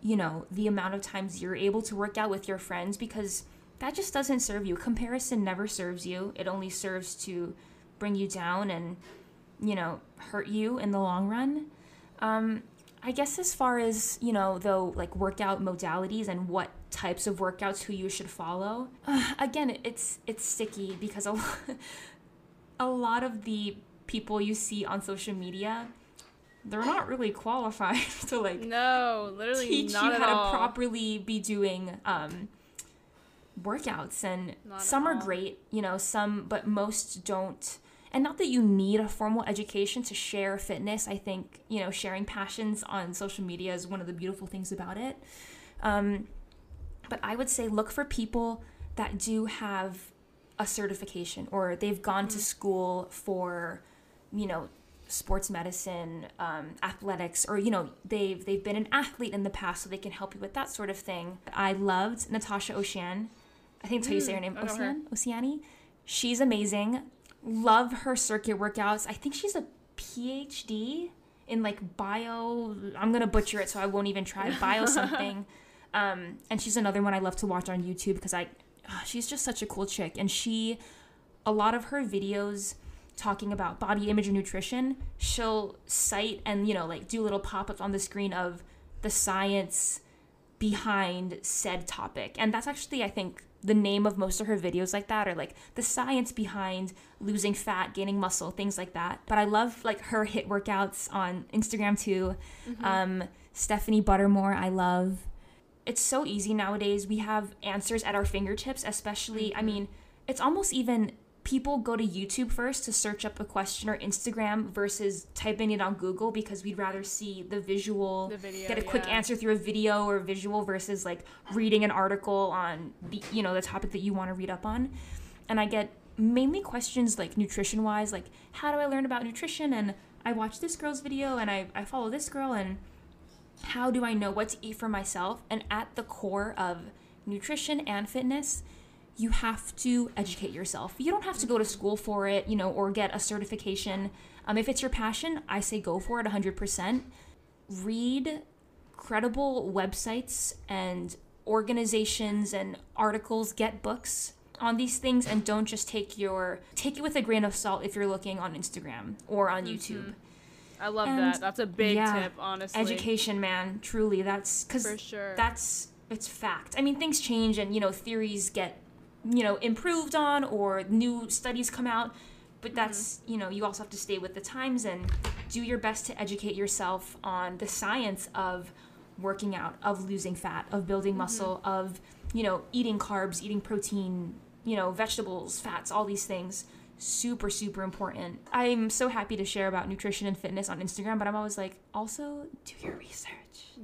you know, the amount of times you're able to work out with your friends because that just doesn't serve you. Comparison never serves you. It only serves to bring you down and, you know, hurt you in the long run. Um, I guess as far as, you know, though, like workout modalities and what types of workouts who you should follow, uh, [sighs] again, it's it's sticky because a lot, [laughs] a lot of the people you see on social media, they're not really qualified [laughs] to like No, literally teach not you how all. to properly be doing um, workouts and Not some are great you know some but most don't and not that you need a formal education to share fitness. I think you know sharing passions on social media is one of the beautiful things about it. Um, but i would say look for people that do have a certification or they've gone Mm. to school for you know sports medicine um, athletics or you know they've they've been an athlete in the past so they can help you with that sort of thing. I loved natasha ocean. I think that's how you say her name Mm, her. ocean? Oceani? She's amazing love her circuit workouts. I think she's a phd in like bio i'm gonna butcher it so i won't even try [laughs] bio something. Um, and she's another one i love to watch on youtube because i ah, she's just such a cool chick. And she a lot of her videos talking about body image and nutrition she'll cite and you know like do little pop-ups on the screen of the science behind said topic. And that's actually i think the name of most of her videos like that or like the science behind losing fat gaining muscle things like that. But i love like her HIIT workouts on instagram too. Um, stephanie buttermore i love. It's so easy nowadays. We have answers at our fingertips, especially, I mean, it's almost even people go to YouTube first to search up a question or Instagram versus typing it on Google because we'd rather see the visual, The video, get a quick yeah. answer through a video or visual versus like reading an article on the, you know, the topic that you want to read up on. And I get mainly questions like nutrition wise, like how do I learn about nutrition? And I watch this girl's video and I, I follow this girl and how do I know what to eat for myself? And at the core of nutrition and fitness, you have to educate yourself. You don't have to go to school for it, you know, or get a certification. Um, if it's your passion, I say go for it 100%. Read credible websites and organizations and articles get books on these things and don't just take your take it with a grain of salt if you're looking on Instagram or on YouTube. I love And, that. That's a big yeah, tip, honestly. Education, man, truly that's cuz For sure. that's it's fact. I mean, things change and you know theories get you know improved on or new studies come out, but Mm-hmm. that's you know you also have to stay with the times and do your best to educate yourself on the science of working out, of losing fat, of building Mm-hmm. muscle, of you know eating carbs, eating protein, you know vegetables, fats, all these things. Super, super important. I'm so happy to share about nutrition and fitness on Instagram, but I'm always like, also do your research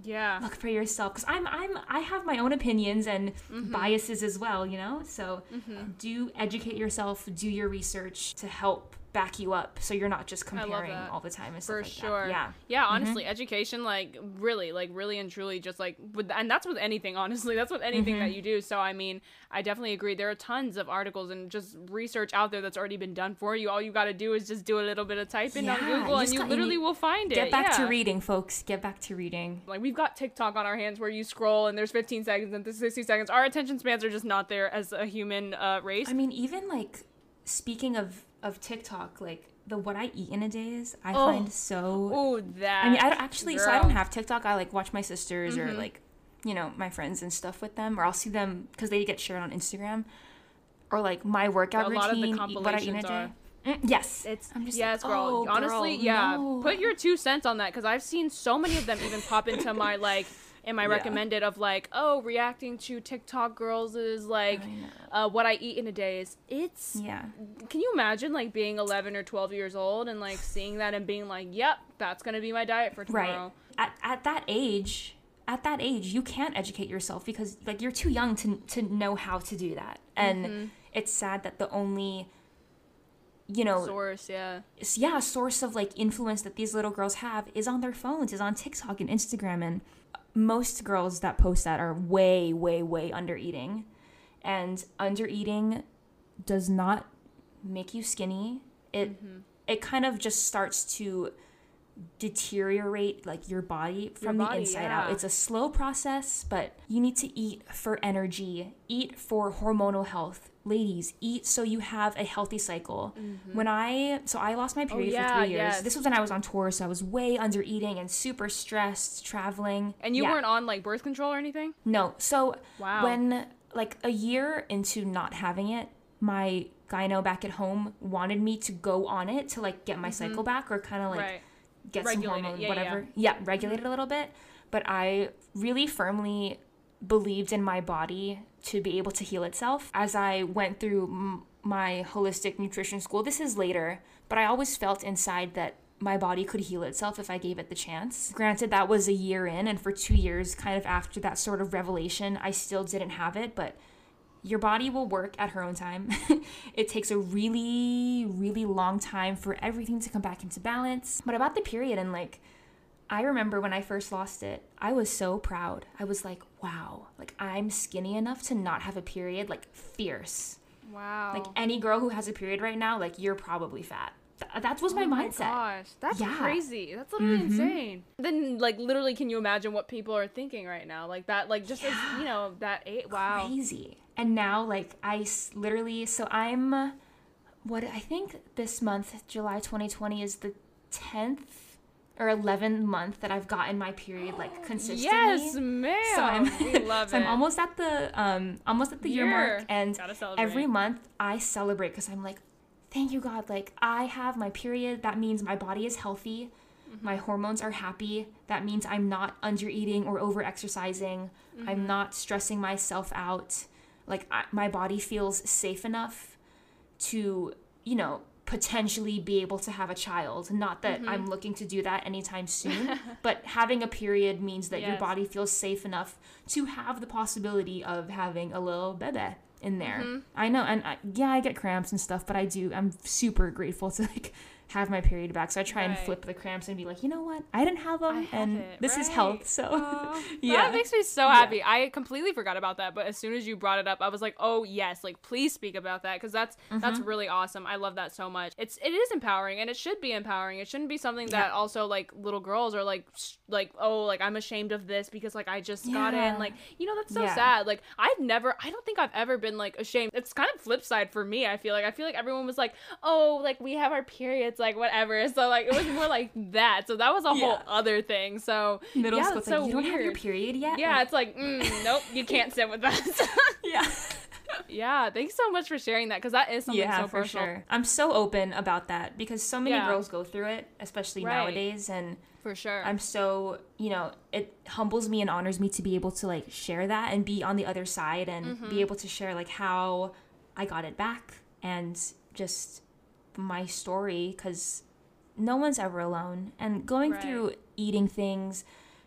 yeah. look for yourself because i'm i'm i have my own opinions and Mm-hmm. biases as well you know so do educate yourself do your research to help back you up so you're not just comparing all the time and stuff For like sure. that. yeah Yeah, honestly, education, like, really, like, really and truly, just like, with, and that's with anything, [laughs] honestly. That's with anything Mm-hmm. that you do. So, I mean, I definitely agree. There are tons of articles and just research out there that's already been done for you. All you got to do is just do a little bit of typing on Google you and you got- literally need- will find it. get back to reading folks get back to reading Like, we've got TikTok on our hands where you scroll and there's 15 seconds and there's 60 seconds. Our attention spans are just not there as a human uh, race. i mean even like speaking of of tiktok like the what i eat in a day is i Oh. find so Oh, that. I mean, I don't actually. So I don't have TikTok. I like watch my sisters Mm-hmm. or like, you know, my friends and stuff with them, or I'll see them because they get shared on Instagram, or like my workout A lot of the routine. what I eat in a day. are- Mm, yes, It's I'm just yes, like, girl. "Oh, Honestly, girl, yeah. no." Put your two cents on that because I've seen so many of them even pop into my like in my Yeah. recommended of like, oh, reacting to TikTok girls is like uh, what I eat in a day is. It's. Yeah, Can you imagine like being 11 or 12 years old and like seeing that and being like, yep, that's gonna be my diet for right. tomorrow. At at that age, at that age, you can't educate yourself because like you're too young to to know how to do that, and Mm-hmm. it's sad that the only, you know, Source, yeah. yeah source of like influence that these little girls have is on their phones is on tiktok and instagram and most girls that post that are way way way under eating. And under eating does not make you skinny. It mm-hmm. it kind of just starts to deteriorate like your body from body, the inside out. it's a slow process but you need to eat for energy. Eat for hormonal health ladies eat so you have a healthy cycle when i so i lost my period Mm-hmm. Oh, yeah, for three years yes. this was when i was on tour so i was way under eating and super stressed traveling And you Yeah. weren't on like birth control or anything? no. So Wow. when like a year into not having it, my gyno back at home wanted me to go on it to like get my cycle back or kind of like Mm-hmm. right. get Regulate some hormone yeah, whatever. Yeah, regulate it a little bit. But I really firmly believed in my body to be able to heal itself as I went through m- my holistic nutrition school. This is later, but I always felt inside that my body could heal itself if I gave it the chance. Granted, that was a year in, and for two years, kind of after that sort of revelation, I still didn't have it, but your body will work at her own time. [laughs] it takes a really, really long time for everything to come back into balance. But about the period, and like, I remember when I first lost it, I was so proud. I was like, wow, like I'm skinny enough to not have a period, like fierce. Wow. Like any girl who has a period right now, like you're probably fat. Th- that was my Oh my mindset. gosh, that's Yeah. crazy. That's literally mm-hmm. insane. Then, like, literally, can you imagine what people are thinking right now? Like that, like just as you know, that eight. Wow. Crazy. And now, like, I s- literally, so I'm, what I think this month, July 2020, is the 10th or 11th month that I've gotten my period, like, [gasps] consistently. Yes, ma'am. So I'm, we love [laughs] so. I'm almost at the um almost at the year, mark, and every month I celebrate because I'm like, thank you God, like I have my period. That means my body is healthy, Mm-hmm. my hormones are happy. That means I'm not under eating or over exercising. Mm-hmm. I'm not stressing myself out. Like I, my body feels safe enough to you know potentially be able to have a child. Not that Mm-hmm. I'm looking to do that anytime soon, [laughs] but having a period means that your body feels safe enough to have the possibility of having a little bebe in there. Mm-hmm. I know, and I, yeah, I get cramps and stuff, but I do. I'm super grateful to like have my period back. So I try and flip the cramps and be like, you know what? I didn't have them, and it, this is health. [laughs] So [laughs] Yeah. That makes me so Yeah. happy. I completely forgot about that, but as soon as you brought it up, I was like, "Oh yes, like please speak about that because that's that's Mm-hmm. really awesome. I love that so much. It's it is empowering and it should be empowering. It shouldn't be something that Yeah. also like little girls are like sh- like oh like I'm ashamed of this because like I just got in. Like you know that's so Yeah. sad. Like I've never I don't think I've ever been like ashamed. It's kind of flip side for me. I feel like I feel like everyone was like oh like we have our periods like whatever. So like it was more like [laughs] that. So that was a whole other thing. So middle yeah, school, it's it's like so you don't have your period yet. Yeah, Like, it's like, mm, nope, you can't sit with us. [laughs] yeah. [laughs] yeah, thanks so much for sharing that because that is something yeah, so for personal. sure. I'm so open about that because so many Yeah. girls go through it, especially Right. nowadays, and For sure. I'm so you know it humbles me and honors me to be able to like share that and be on the other side and Mm-hmm. be able to share like how I got it back and just my story because no one's ever alone and going Right. through eating things,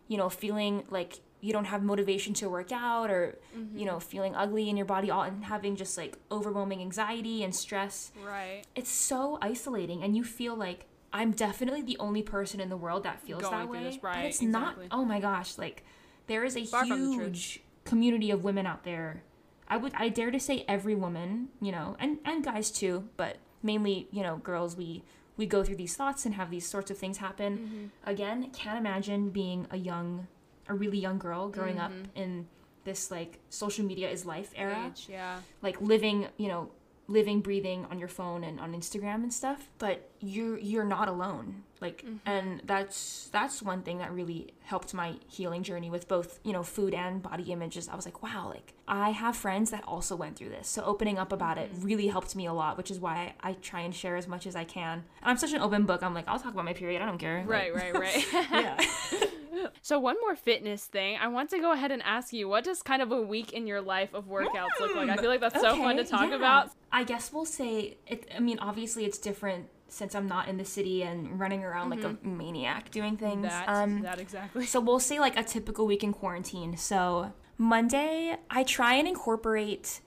you know, feeling like you don't have motivation to work out or Mm-hmm. you know feeling ugly in your body all and having just like overwhelming anxiety and stress right. it's so isolating and you feel like i'm definitely the only person in the world that feels Going that way this, but it's exactly. not oh my gosh like there is a Far from the truth. huge community of women out there i would i dare to say every woman you know and and guys too but mainly you know girls we we go through these thoughts and have these sorts of things happen Mm-hmm. again can't imagine being a young a really young girl growing up Mm-hmm. in this like social media is life era Age, yeah. like living you know living breathing on your phone and on instagram and stuff but you're you're not alone. Like mm-hmm. and that's that's one thing that really helped my healing journey with both you know food and body images. I was like wow like i have friends that also went through this. So opening up about it mm-hmm. really helped me a lot which is why I, I try and share as much as i can. And i'm such an open book. I'm like i'll talk about my period. I don't care. Right, Like, right, right. [laughs] yeah [laughs] so one more fitness thing. I want to go ahead and ask you, what does kind of a week in your life of workouts look like? I feel like that's so fun to talk yeah. about. I guess we'll say it. I mean, obviously, it's different since I'm not in the city and running around like a maniac doing things. That, um, that exactly. so we'll say like a typical week in quarantine. So Monday, I try and incorporate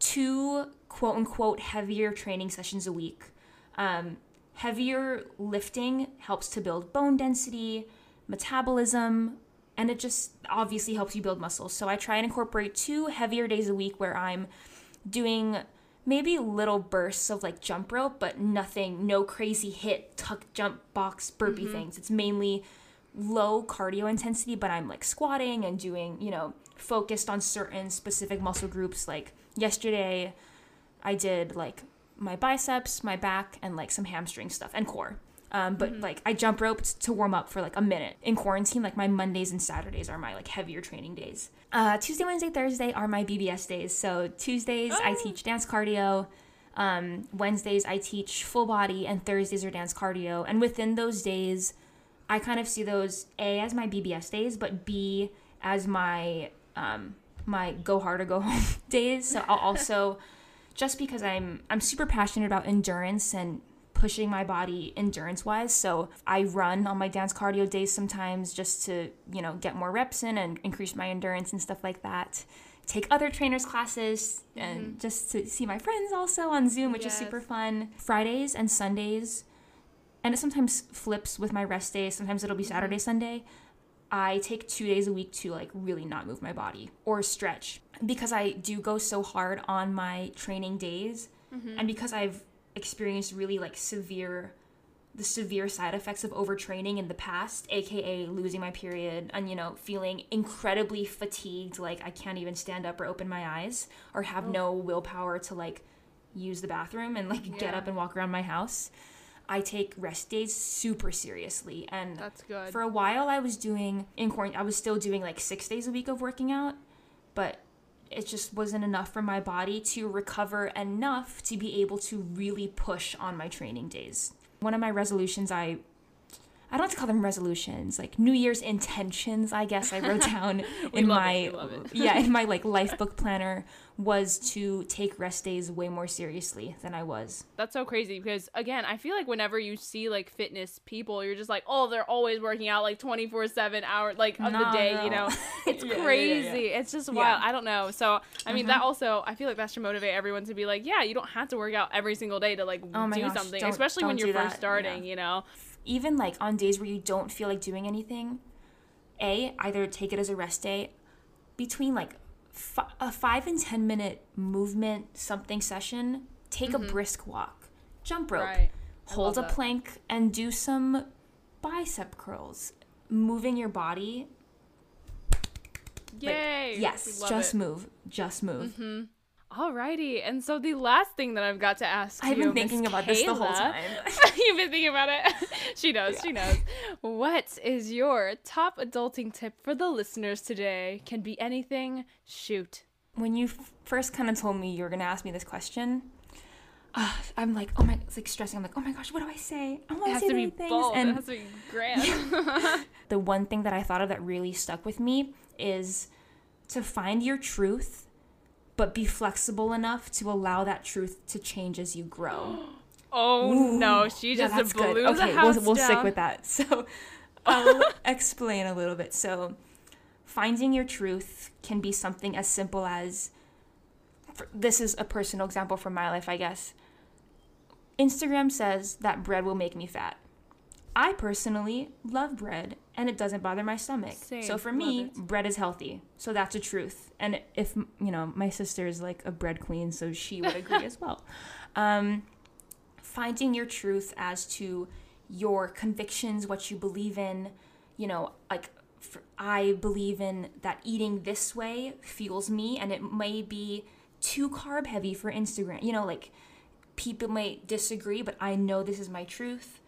two quote unquote heavier training sessions a week. Um, heavier lifting helps to build bone density, metabolism, and it just obviously helps you build muscle. So I try and incorporate two heavier days a week where I'm doing maybe little bursts of like jump rope, but nothing, no crazy HIIT, tuck, jump, box, burpee mm-hmm. things. It's mainly low cardio intensity, but I'm like squatting and doing, you know, focused on certain specific muscle groups. Like yesterday, I did like my biceps, my back, and like some hamstring stuff and core. Um, but like I jump roped to warm up for like a minute in quarantine. Like my Mondays and Saturdays are my like heavier training days. Uh, Tuesday, Wednesday, Thursday are my BBS days. So Tuesdays I teach dance cardio. Um, Wednesdays I teach full body, and Thursdays are dance cardio. And within those days, I kind of see those A as my BBS days, but B as my um, my go hard or go [laughs] home days. So I'll also just because I'm I'm super passionate about endurance and pushing my body endurance wise. So I run on my dance cardio days sometimes just to, you know, get more reps in and increase my endurance and stuff like that. Take other trainers classes and mm-hmm. just to see my friends also on Zoom, which is super fun. Fridays and Sundays and it sometimes flips with my rest days. Sometimes it'll be Saturday, mm-hmm. Sunday. I take two days a week to like really not move my body or stretch because I do go so hard on my training days, mm-hmm. and because I've experienced really like severe, the severe side effects of overtraining in the past, aka losing my period and you know feeling incredibly fatigued, like I can't even stand up or open my eyes or have no willpower to like use the bathroom and like get up and walk around my house. I take rest days super seriously and That's good. for a while I was doing in quarantine I was still doing like 6 days a week of working out, but it just wasn't enough for my body to recover enough to be able to really push on my training days. One of my resolutions I I don't have to call them resolutions, like New Year's intentions, I guess I wrote [laughs] down in my it, we love it. [laughs] yeah, in my like [laughs] life book planner was to take rest days way more seriously than I was. That's so crazy because again, I feel like whenever you see like fitness people, you're just like, oh, they're always working out like 24 seven hours like of the day. girl. You know, it's Yeah, yeah, yeah, crazy. yeah. It's just wild. I don't know. So I mean, that Mhm. also I feel like that should motivate everyone to be like, yeah, you don't have to work out every single day to like Oh do gosh, something, especially when you're first starting. You know, Even like on days where you don't feel like doing anything, a either take it as a rest day between like fi- a 5 and 10 minute movement something session, take a brisk walk, jump rope, Mm-hmm. right? Hold a that. plank and do some bicep curls. Moving your body. Yay! yes, just it. move. Just move. Mm-hmm. Alrighty, and so the last thing that I've got to ask I've you, been thinking about this the whole Kayla- time. [laughs] You've been thinking about it. [laughs] she knows. She knows. What is your top adulting tip for the listeners today? Can be anything. Shoot. when you f- first kind of told me you were gonna ask me this question, uh, I'm like, oh my, it's like stressing. I'm like, oh my gosh, what do I say? I want to say to be things. bold. And it has to be grand. [laughs] the one thing that I thought of that really stuck with me is to find your truth, but be flexible enough to allow that truth to change as you grow. [gasps] oh Ooh, no, she yeah, just that's blew good. the Okay, house we'll, we'll stick with that. [laughs] So [laughs] I'll explain a little bit. So finding your truth can be something as simple as this is a personal example from my life, I guess. Instagram says that bread will make me fat. I personally love bread and it doesn't bother my stomach. Same, So for me, bread is healthy. So that's a truth. And if, you know, my sister is like a bread queen, so she would agree as well. [laughs] Um, finding your truth as to your convictions, what you believe in, you know, like I believe in that eating this way fuels me, and it may be too carb heavy for Instagram. You know, like people may disagree, but I know this is my truth.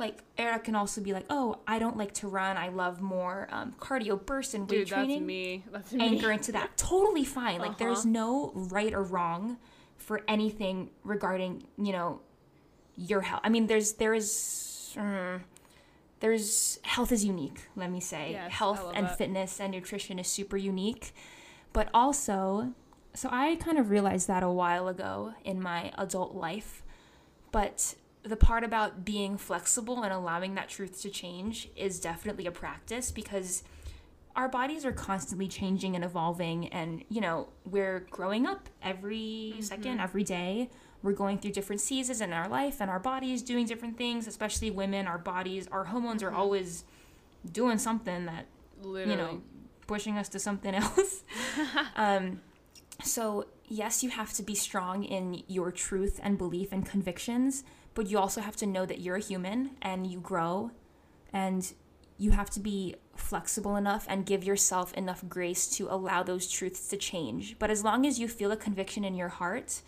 Like Eric can also be like, oh, I don't like to run. I love more um, cardio bursts and weight Dude, that's training me. That's me. anchor into that. Totally fine. Like there's Uh-huh. no right or wrong for anything regarding, you know, your health. I mean, there's there is mm, there's health is unique, let me say. Yes, health and that. fitness and nutrition is super unique. But also, so I kind of realized that a while ago in my adult life. But the part about being flexible and allowing that truth to change is definitely a practice because our bodies are constantly changing and evolving and you know we're growing up every second every day. We're going through different seasons in our life and our bodies doing different things especially women our bodies our hormones are always doing something that Literally. you know pushing us to something [laughs] else. Um, so yes you have to be strong in your truth and belief and convictions but you also have to know that you're a human and you grow and you have to be flexible enough and give yourself enough grace to allow those truths to change. But as long as you feel a conviction in your heart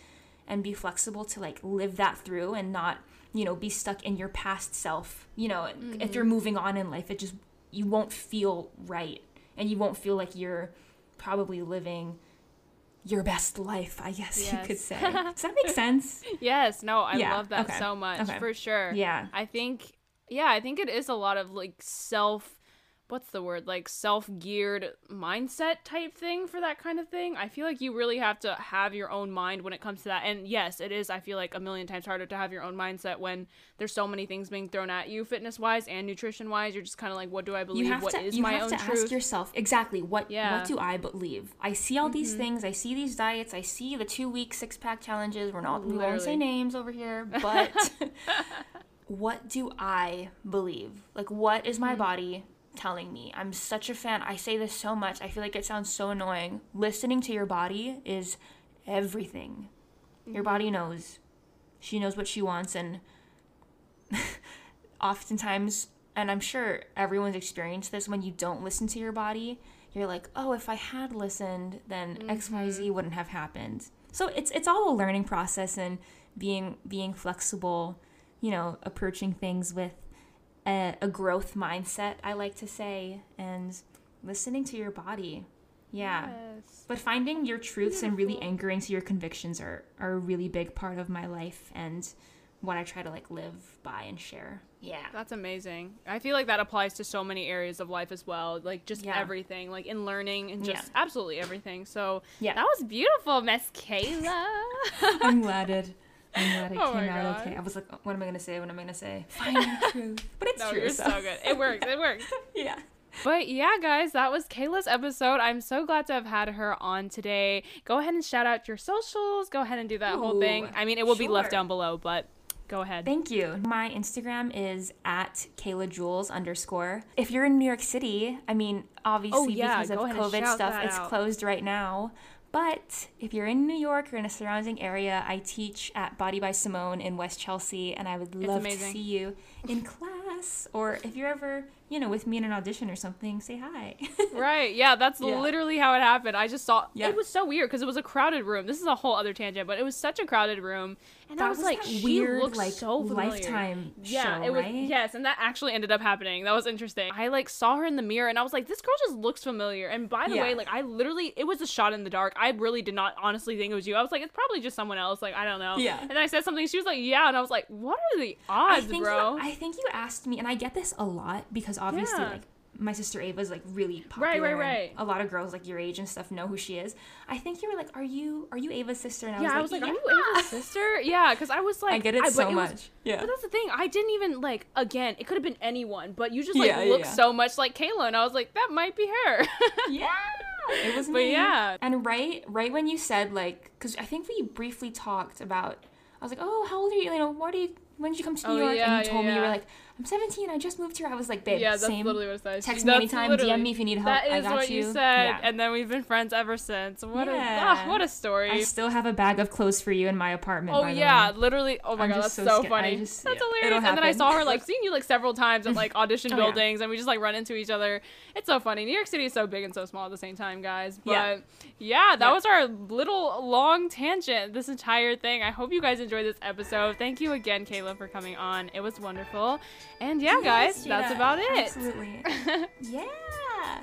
and be flexible to like live that through and not you know be stuck in your past self you know if mm-hmm. you're moving on in life it just you won't feel right and you won't feel like you're probably living your best life i guess you could say does that make [laughs] sense Yes, no, I Yeah, love that okay, so much okay. for sure. yeah I think yeah, I think it is a lot of like self what's the word? Like self-geared mindset type thing for that kind of thing. I feel like you really have to have your own mind when it comes to that. And yes, it is I feel like a million times harder to have your own mindset when there's so many things being thrown at you fitness-wise and nutrition-wise. You're just kind of like what do I believe? What to is you my have own to truth? ask yourself exactly what Yeah. Mm-hmm. what do I believe? I see all these things, I see these diets, I see the two week six pack challenges. We're not we won't say names over here, [laughs] but [laughs] what do I believe? Like what is Mm-hmm. my body telling me? I'm such a fan. I say this so much. I feel like it sounds so annoying. Listening to your body is everything. Your body Mm-hmm. knows. She knows what she wants and [laughs] oftentimes and i'm sure everyone's experienced this when you don't listen to your body you're like oh if i had listened then xyz wouldn't have happened so it's it's all a learning process and being being flexible you know approaching things with a, a growth mindset i like to say and listening to your body yeah Yes. but finding your truths and really anchoring to your convictions are, are a really big part of my life and what I try to like live by and share. Yeah. That's amazing. I feel like that applies to so many areas of life as well. Like just Yeah. everything, like in learning and just Yeah. absolutely everything. So Yeah. that was beautiful, Miss Kayla. I'm [laughs] glad it. I'm glad it Oh came my out God. okay. I was like, uh, what am I gonna say? What am I gonna say? [laughs] Find the truth. But it's no, true. you're so good. It works. It works. [laughs] yeah. But yeah, guys, that was Kayla's episode. I'm so glad to have had her on today. Go ahead and shout out your socials. Go ahead and do that whole thing. I mean, it will be left down below, but go ahead. Thank you. My Instagram is at Kayla Jules underscore. If you're in New York City, I mean, obviously Oh, yeah, because of COVID stuff, it's out. closed right now. But if you're in New York or in a surrounding area, I teach at Body by Simone in West Chelsea, and I would love to see you in class. Or if you're ever, you know, with me in an audition or something, say hi. [laughs] Right. Yeah, that's Yeah. literally how it happened. I just saw Yeah. it was so weird because it was a crowded room. This is a whole other tangent, but it was such a crowded room. And I That was, was like, she weird, looks like, so familiar. Lifetime Yeah, show, it was right? yes, and that actually ended up happening. That was interesting. I like saw her in the mirror and I was like, this girl just looks familiar. And by the Yeah. way, like I literally it was a shot in the dark. I really did not honestly think it was you. I was like, it's probably just someone else. Like, I don't know. Yeah. And then I said something, she was like, Yeah, and I was like, What are the odds, I think bro? You, I think you asked me, and I get this a lot because obviously, Yeah. like my sister Ava's like really popular. Right, right, right. A lot of girls like your age and stuff know who she is. I think you were like, "Are you are you Ava's sister?" And I yeah, I was was like, like, "Yeah." Are you Ava's sister? Yeah, because I was like, I get it but so was- much. yeah. But that's the thing. I didn't even like. Again, it could have been anyone, but you just like Yeah, look yeah. so much like Kayla, and I was like, that might be her. [laughs] yeah. It was But yeah. And right right when you said like cuz I think we briefly talked about I was like, "Oh, how old are you? You know, why do you when did you come to New Oh, York?" and you told me you were like, "I'm 17. I just moved here." I was like, "Babe, yeah, that's same." literally what it says. Text me that's anytime, DM me if you need help. That I got what you, you. said, Yeah. and then we've been friends ever since. What a Yeah. ah, what a story. I still have a bag of clothes for you in my apartment. Oh by the yeah, literally. Oh my I'm god, that's so so, funny. just- that's yeah, hilarious. And then I saw her like seeing you like several times at like [laughs] audition Oh, buildings, and we just like run into each other. It's so funny. New York City is so big and so small at the same time, guys. But Yeah. that was our little long tangent. This entire thing. I hope you guys enjoyed this episode. Thank you again, Kayla, for coming on. It was wonderful. And yeah, Yes, guys, that's about it. Absolutely. [laughs] yeah.